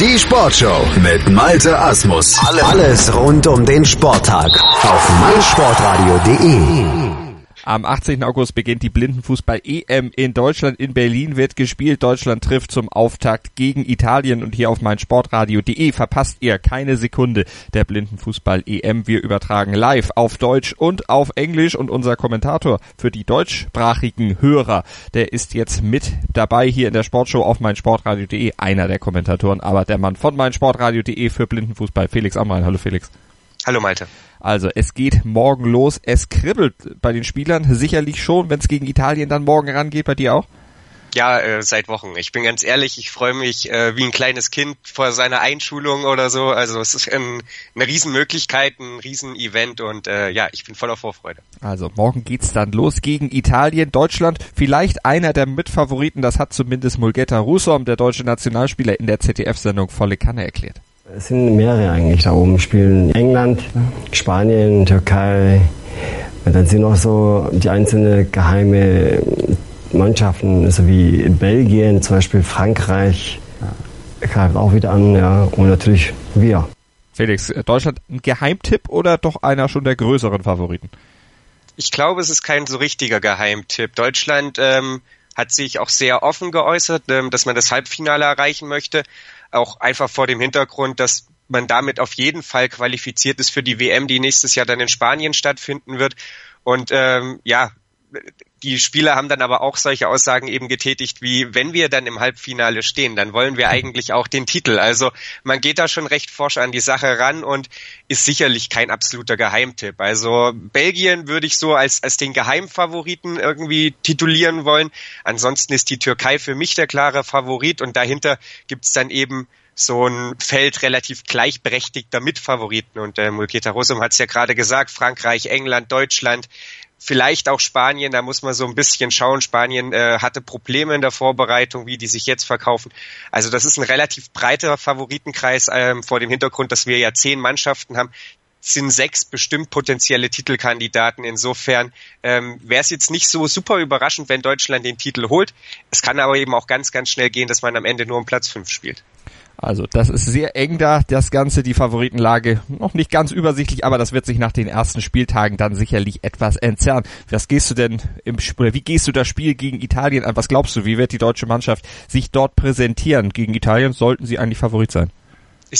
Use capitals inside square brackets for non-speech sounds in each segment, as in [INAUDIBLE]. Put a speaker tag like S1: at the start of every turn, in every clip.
S1: Die Sportshow mit Malte Asmus. Alles rund um den Sporttag auf meinsportradio.de.
S2: Am 18. August beginnt die Blindenfußball-EM in Deutschland. In Berlin wird gespielt. Deutschland trifft zum Auftakt gegen Italien und hier auf meinsportradio.de verpasst ihr keine Sekunde der Blindenfußball-EM. Wir übertragen live auf Deutsch und auf Englisch und unser Kommentator für die deutschsprachigen Hörer, der ist jetzt mit dabei hier in der Sportshow auf meinsportradio.de. Einer der Kommentatoren, aber der Mann von meinsportradio.de für Blindenfußball. Felix Amrein. Hallo Felix.
S3: Hallo Malte.
S2: Also es geht morgen los. Es kribbelt bei den Spielern sicherlich schon, wenn es gegen Italien dann morgen rangeht. Bei dir auch?
S3: Ja, äh, seit Wochen. Ich bin ganz ehrlich, ich freue mich äh, wie ein kleines Kind vor seiner Einschulung oder so. Also es ist ein, eine Riesenmöglichkeit, ein Riesenevent und äh, ja, ich bin voller Vorfreude.
S2: Also morgen geht's dann los gegen Italien, Deutschland. Vielleicht einer der Mitfavoriten, das hat zumindest Mulgeta Rusom, der deutsche Nationalspieler, in der ZDF-Sendung Volle Kanne erklärt.
S4: Es sind mehrere eigentlich da oben. Spielen England, Spanien, Türkei. Und dann sind noch so die einzelnen geheime Mannschaften, so wie Belgien, zum Beispiel Frankreich, greift auch wieder an, ja. Und natürlich wir.
S2: Felix, Deutschland ein Geheimtipp oder doch einer schon der größeren Favoriten?
S3: Ich glaube, es ist kein so richtiger Geheimtipp. Deutschland ähm, hat sich auch sehr offen geäußert, ähm, dass man das Halbfinale erreichen möchte auch einfach vor dem Hintergrund, dass man damit auf jeden Fall qualifiziert ist für die WM, die nächstes Jahr dann in Spanien stattfinden wird. Und ähm, ja, die Spieler haben dann aber auch solche Aussagen eben getätigt, wie wenn wir dann im Halbfinale stehen, dann wollen wir eigentlich auch den Titel. Also man geht da schon recht forsch an die Sache ran und ist sicherlich kein absoluter Geheimtipp. Also Belgien würde ich so als, als den Geheimfavoriten irgendwie titulieren wollen. Ansonsten ist die Türkei für mich der klare Favorit und dahinter gibt's dann eben so ein Feld relativ gleichberechtigter Mitfavoriten. Und äh, Mulketa Rosum hat es ja gerade gesagt, Frankreich, England, Deutschland, vielleicht auch Spanien, da muss man so ein bisschen schauen. Spanien äh, hatte Probleme in der Vorbereitung, wie die sich jetzt verkaufen. Also das ist ein relativ breiter Favoritenkreis ähm, vor dem Hintergrund, dass wir ja zehn Mannschaften haben sind sechs bestimmt potenzielle Titelkandidaten. Insofern ähm, wäre es jetzt nicht so super überraschend, wenn Deutschland den Titel holt. Es kann aber eben auch ganz, ganz schnell gehen, dass man am Ende nur um Platz fünf spielt.
S2: Also das ist sehr eng da, das Ganze, die Favoritenlage. Noch nicht ganz übersichtlich, aber das wird sich nach den ersten Spieltagen dann sicherlich etwas entzerren. Was gehst du denn im oder wie gehst du das Spiel gegen Italien an? Was glaubst du, wie wird die deutsche Mannschaft sich dort präsentieren? Gegen Italien sollten sie eigentlich Favorit sein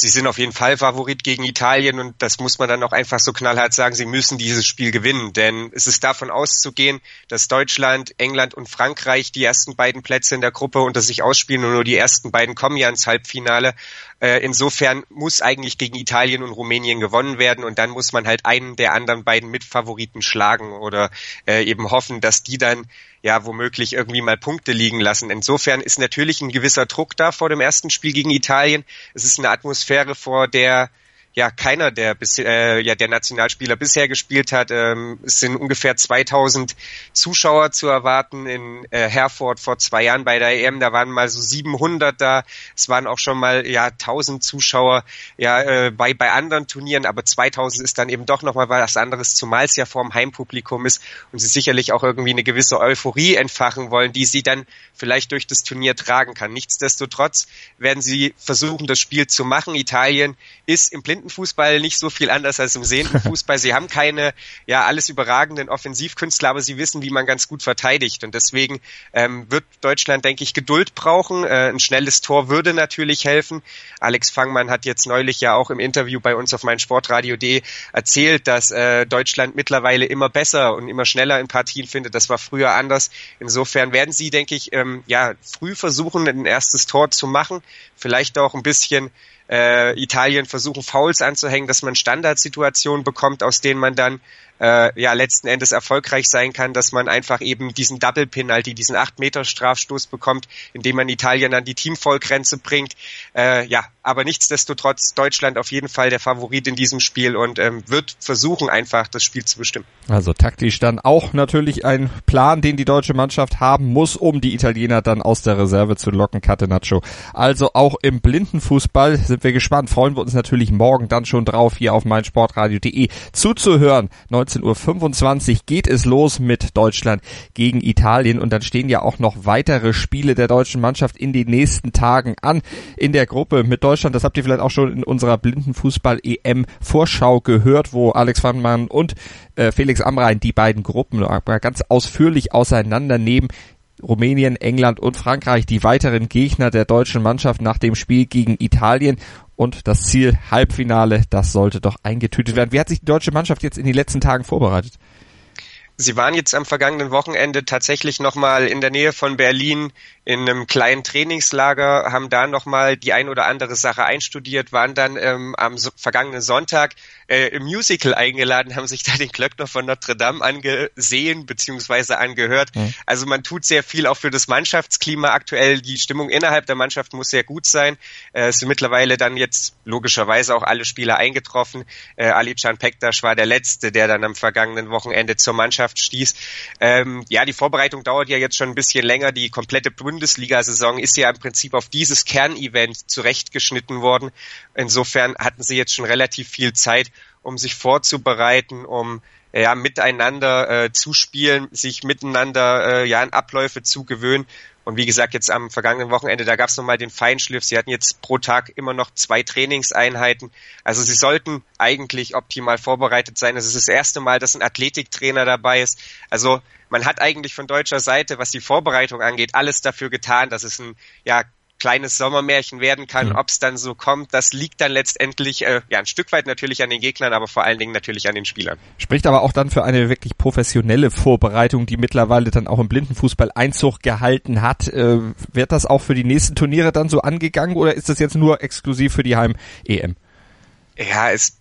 S3: sie sind auf jeden Fall Favorit gegen Italien und das muss man dann auch einfach so knallhart sagen, sie müssen dieses Spiel gewinnen, denn es ist davon auszugehen, dass Deutschland, England und Frankreich die ersten beiden Plätze in der Gruppe unter sich ausspielen und nur die ersten beiden kommen ja ins Halbfinale. Äh, insofern muss eigentlich gegen Italien und Rumänien gewonnen werden und dann muss man halt einen der anderen beiden Mitfavoriten schlagen oder äh, eben hoffen, dass die dann ja womöglich irgendwie mal Punkte liegen lassen. Insofern ist natürlich ein gewisser Druck da vor dem ersten Spiel gegen Italien. Es ist eine Atmosphäre, vor der ja keiner der äh, ja der Nationalspieler bisher gespielt hat. Ähm, es sind ungefähr 2000 Zuschauer zu erwarten in äh, Herford vor zwei Jahren bei der EM. Da waren mal so 700 da. Es waren auch schon mal ja 1000 Zuschauer ja äh, bei bei anderen Turnieren, aber 2000 ist dann eben doch noch mal was anderes, zumal es ja vorm Heimpublikum ist und sie sicherlich auch irgendwie eine gewisse Euphorie entfachen wollen, die sie dann vielleicht durch das Turnier tragen kann. Nichtsdestotrotz werden sie versuchen, das Spiel zu machen. Italien ist im Blinden Fußball nicht so viel anders als im sehenden Fußball. Sie haben keine, ja, alles überragenden Offensivkünstler, aber sie wissen, wie man ganz gut verteidigt. Und deswegen ähm, wird Deutschland, denke ich, Geduld brauchen. Äh, ein schnelles Tor würde natürlich helfen. Alex Fangmann hat jetzt neulich ja auch im Interview bei uns auf meinsportradio.de erzählt, dass äh, Deutschland mittlerweile immer besser und immer schneller in Partien findet. Das war früher anders. Insofern werden sie, denke ich, ähm, ja, früh versuchen, ein erstes Tor zu machen. Vielleicht auch ein bisschen äh, Italien versuchen, Fouls anzuhängen, dass man Standardsituationen bekommt, aus denen man dann äh, ja letzten Endes erfolgreich sein kann, dass man einfach eben diesen Double Penalty, diesen 8 Meter Strafstoß bekommt, indem man Italien an die Teamvollgrenze bringt. Äh, ja, aber nichtsdestotrotz Deutschland auf jeden Fall der Favorit in diesem Spiel und ähm, wird versuchen einfach das Spiel zu bestimmen.
S2: Also taktisch dann auch natürlich ein Plan, den die deutsche Mannschaft haben muss, um die Italiener dann aus der Reserve zu locken, Catenaccio. Also auch im Blindenfußball sind wir gespannt, freuen wir uns natürlich morgen dann schon drauf, hier auf meinsportradio.de zuzuhören. 19.25 Uhr geht es los mit Deutschland gegen Italien und dann stehen ja auch noch weitere Spiele der deutschen Mannschaft in den nächsten Tagen an in der Gruppe mit Deutschland. Das habt ihr vielleicht auch schon in unserer Blindenfußball-EM-Vorschau gehört, wo Alex Wannmann und äh, Felix Amrain die beiden Gruppen ganz ausführlich auseinandernehmen. Rumänien, England und Frankreich die weiteren Gegner der deutschen Mannschaft nach dem Spiel gegen Italien. Und das Ziel Halbfinale, das sollte doch eingetütet werden. Wie hat sich die deutsche Mannschaft jetzt in den letzten Tagen vorbereitet?
S3: Sie waren jetzt am vergangenen Wochenende tatsächlich nochmal in der Nähe von Berlin in einem kleinen Trainingslager, haben da nochmal die ein oder andere Sache einstudiert, waren dann ähm, am so vergangenen Sonntag äh, im Musical eingeladen, haben sich da den Glöckner von Notre Dame angesehen bzw. angehört. Mhm. Also man tut sehr viel auch für das Mannschaftsklima aktuell. Die Stimmung innerhalb der Mannschaft muss sehr gut sein. Äh, es sind mittlerweile dann jetzt logischerweise auch alle Spieler eingetroffen. Äh, Ali Can Pektas war der Letzte, der dann am vergangenen Wochenende zur Mannschaft stieß. Ähm, ja, die Vorbereitung dauert ja jetzt schon ein bisschen länger. Die komplette Bundesliga-Saison ist ja im Prinzip auf dieses Kernevent zurechtgeschnitten worden. Insofern hatten sie jetzt schon relativ viel Zeit, um sich vorzubereiten, um ja miteinander äh, zu spielen, sich miteinander äh, ja an Abläufe zu gewöhnen. Und wie gesagt, jetzt am vergangenen Wochenende, da gab es nochmal den Feinschliff. Sie hatten jetzt pro Tag immer noch zwei Trainingseinheiten. Also sie sollten eigentlich optimal vorbereitet sein. Es ist das erste Mal, dass ein Athletiktrainer dabei ist. Also man hat eigentlich von deutscher Seite, was die Vorbereitung angeht, alles dafür getan, dass es ein ja kleines Sommermärchen werden kann. Mhm. Ob es dann so kommt, das liegt dann letztendlich äh, ja ein Stück weit natürlich an den Gegnern, aber vor allen Dingen natürlich an den Spielern.
S2: Spricht aber auch dann für eine wirklich professionelle Vorbereitung, die mittlerweile dann auch im Blindenfußball Einzug gehalten hat. Äh, wird das auch für die nächsten Turniere dann so angegangen oder ist das jetzt nur exklusiv für die Heim-EM?
S3: Ja, ist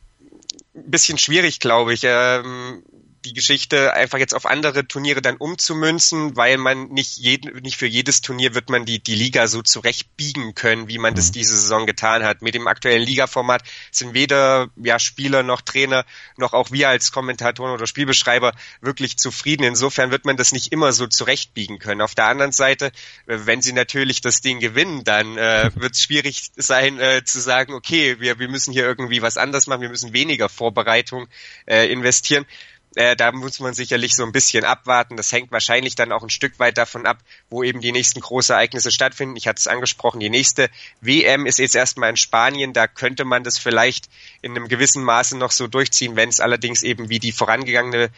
S3: ein bisschen schwierig, glaube ich. Ähm, die Geschichte einfach jetzt auf andere Turniere dann umzumünzen, weil man nicht jeden, nicht für jedes Turnier wird man die, die Liga so zurechtbiegen können, wie man das mhm. diese Saison getan hat. Mit dem aktuellen Ligaformat sind weder ja, Spieler noch Trainer noch auch wir als Kommentatoren oder Spielbeschreiber wirklich zufrieden. Insofern wird man das nicht immer so zurechtbiegen können. Auf der anderen Seite, äh, wenn sie natürlich das Ding gewinnen, dann äh, [LAUGHS] wird es schwierig sein äh, zu sagen, okay, wir, wir müssen hier irgendwie was anders machen, wir müssen weniger Vorbereitung äh, investieren. Äh, da muss man sicherlich so ein bisschen abwarten. Das hängt wahrscheinlich dann auch ein Stück weit davon ab, wo eben die nächsten großen Ereignisse stattfinden. Ich hatte es angesprochen, die nächste WM ist jetzt erstmal in Spanien. Da könnte man das vielleicht in einem gewissen Maße noch so durchziehen, wenn es allerdings eben wie die vorangegangene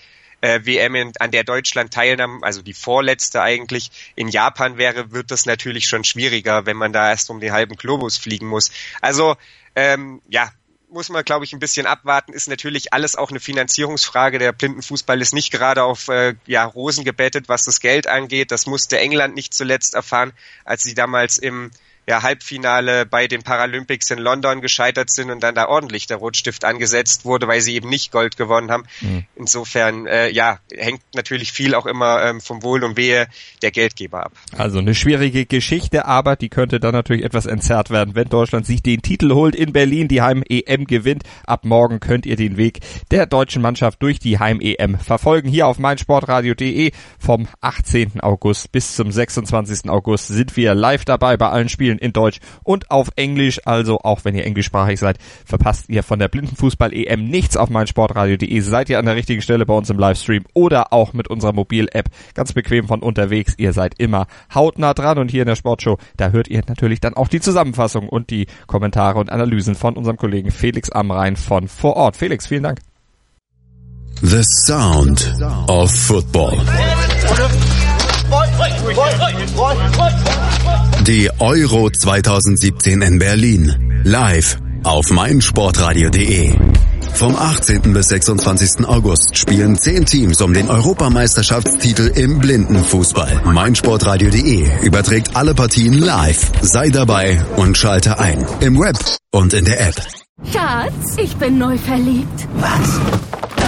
S3: äh, WM, an der Deutschland teilnahm, also die vorletzte eigentlich, in Japan wäre, wird das natürlich schon schwieriger, wenn man da erst um den halben Globus fliegen muss. Also ähm, ja, muss man, glaube ich, ein bisschen abwarten. Ist natürlich alles auch eine Finanzierungsfrage. Der Blindenfußball ist nicht gerade auf äh, ja, Rosen gebettet, was das Geld angeht. Das musste England nicht zuletzt erfahren, als sie damals im ja, Halbfinale bei den Paralympics in London gescheitert sind und dann da ordentlich der Rotstift angesetzt wurde, weil sie eben nicht Gold gewonnen haben. Mhm. Insofern, äh, ja, hängt natürlich viel auch immer ähm, vom Wohl und Wehe der Geldgeber ab.
S2: Also eine schwierige Geschichte, aber die könnte dann natürlich etwas entzerrt werden, wenn Deutschland sich den Titel holt in Berlin, die Heim-EM gewinnt. Ab morgen könnt ihr den Weg der deutschen Mannschaft durch die Heim-EM verfolgen. Hier auf meinsportradio.de vom 18. August bis zum 26. August sind wir live dabei bei allen Spielen Spielen in Deutsch und auf Englisch. Also auch wenn ihr englischsprachig seid, verpasst ihr von der Blindenfußball-EM nichts auf meinsportradio.de. Seid ihr an der richtigen Stelle bei uns im Livestream oder auch mit unserer Mobil-App ganz bequem von unterwegs. Ihr seid immer hautnah dran und hier in der Sportshow, da hört ihr natürlich dann auch die Zusammenfassung und die Kommentare und Analysen von unserem Kollegen Felix Amrein von vor Ort. Felix, vielen Dank.
S1: The Sound of Football. Die Euro 2017 in Berlin. Live auf meinsportradio.de. Vom 18. bis 26. August spielen 10 Teams um den Europameisterschaftstitel im Blindenfußball. meinsportradio.de überträgt alle Partien live. Sei dabei und schalte ein. Im Web und in der App.
S5: Schatz, ich bin neu verliebt.
S6: Was?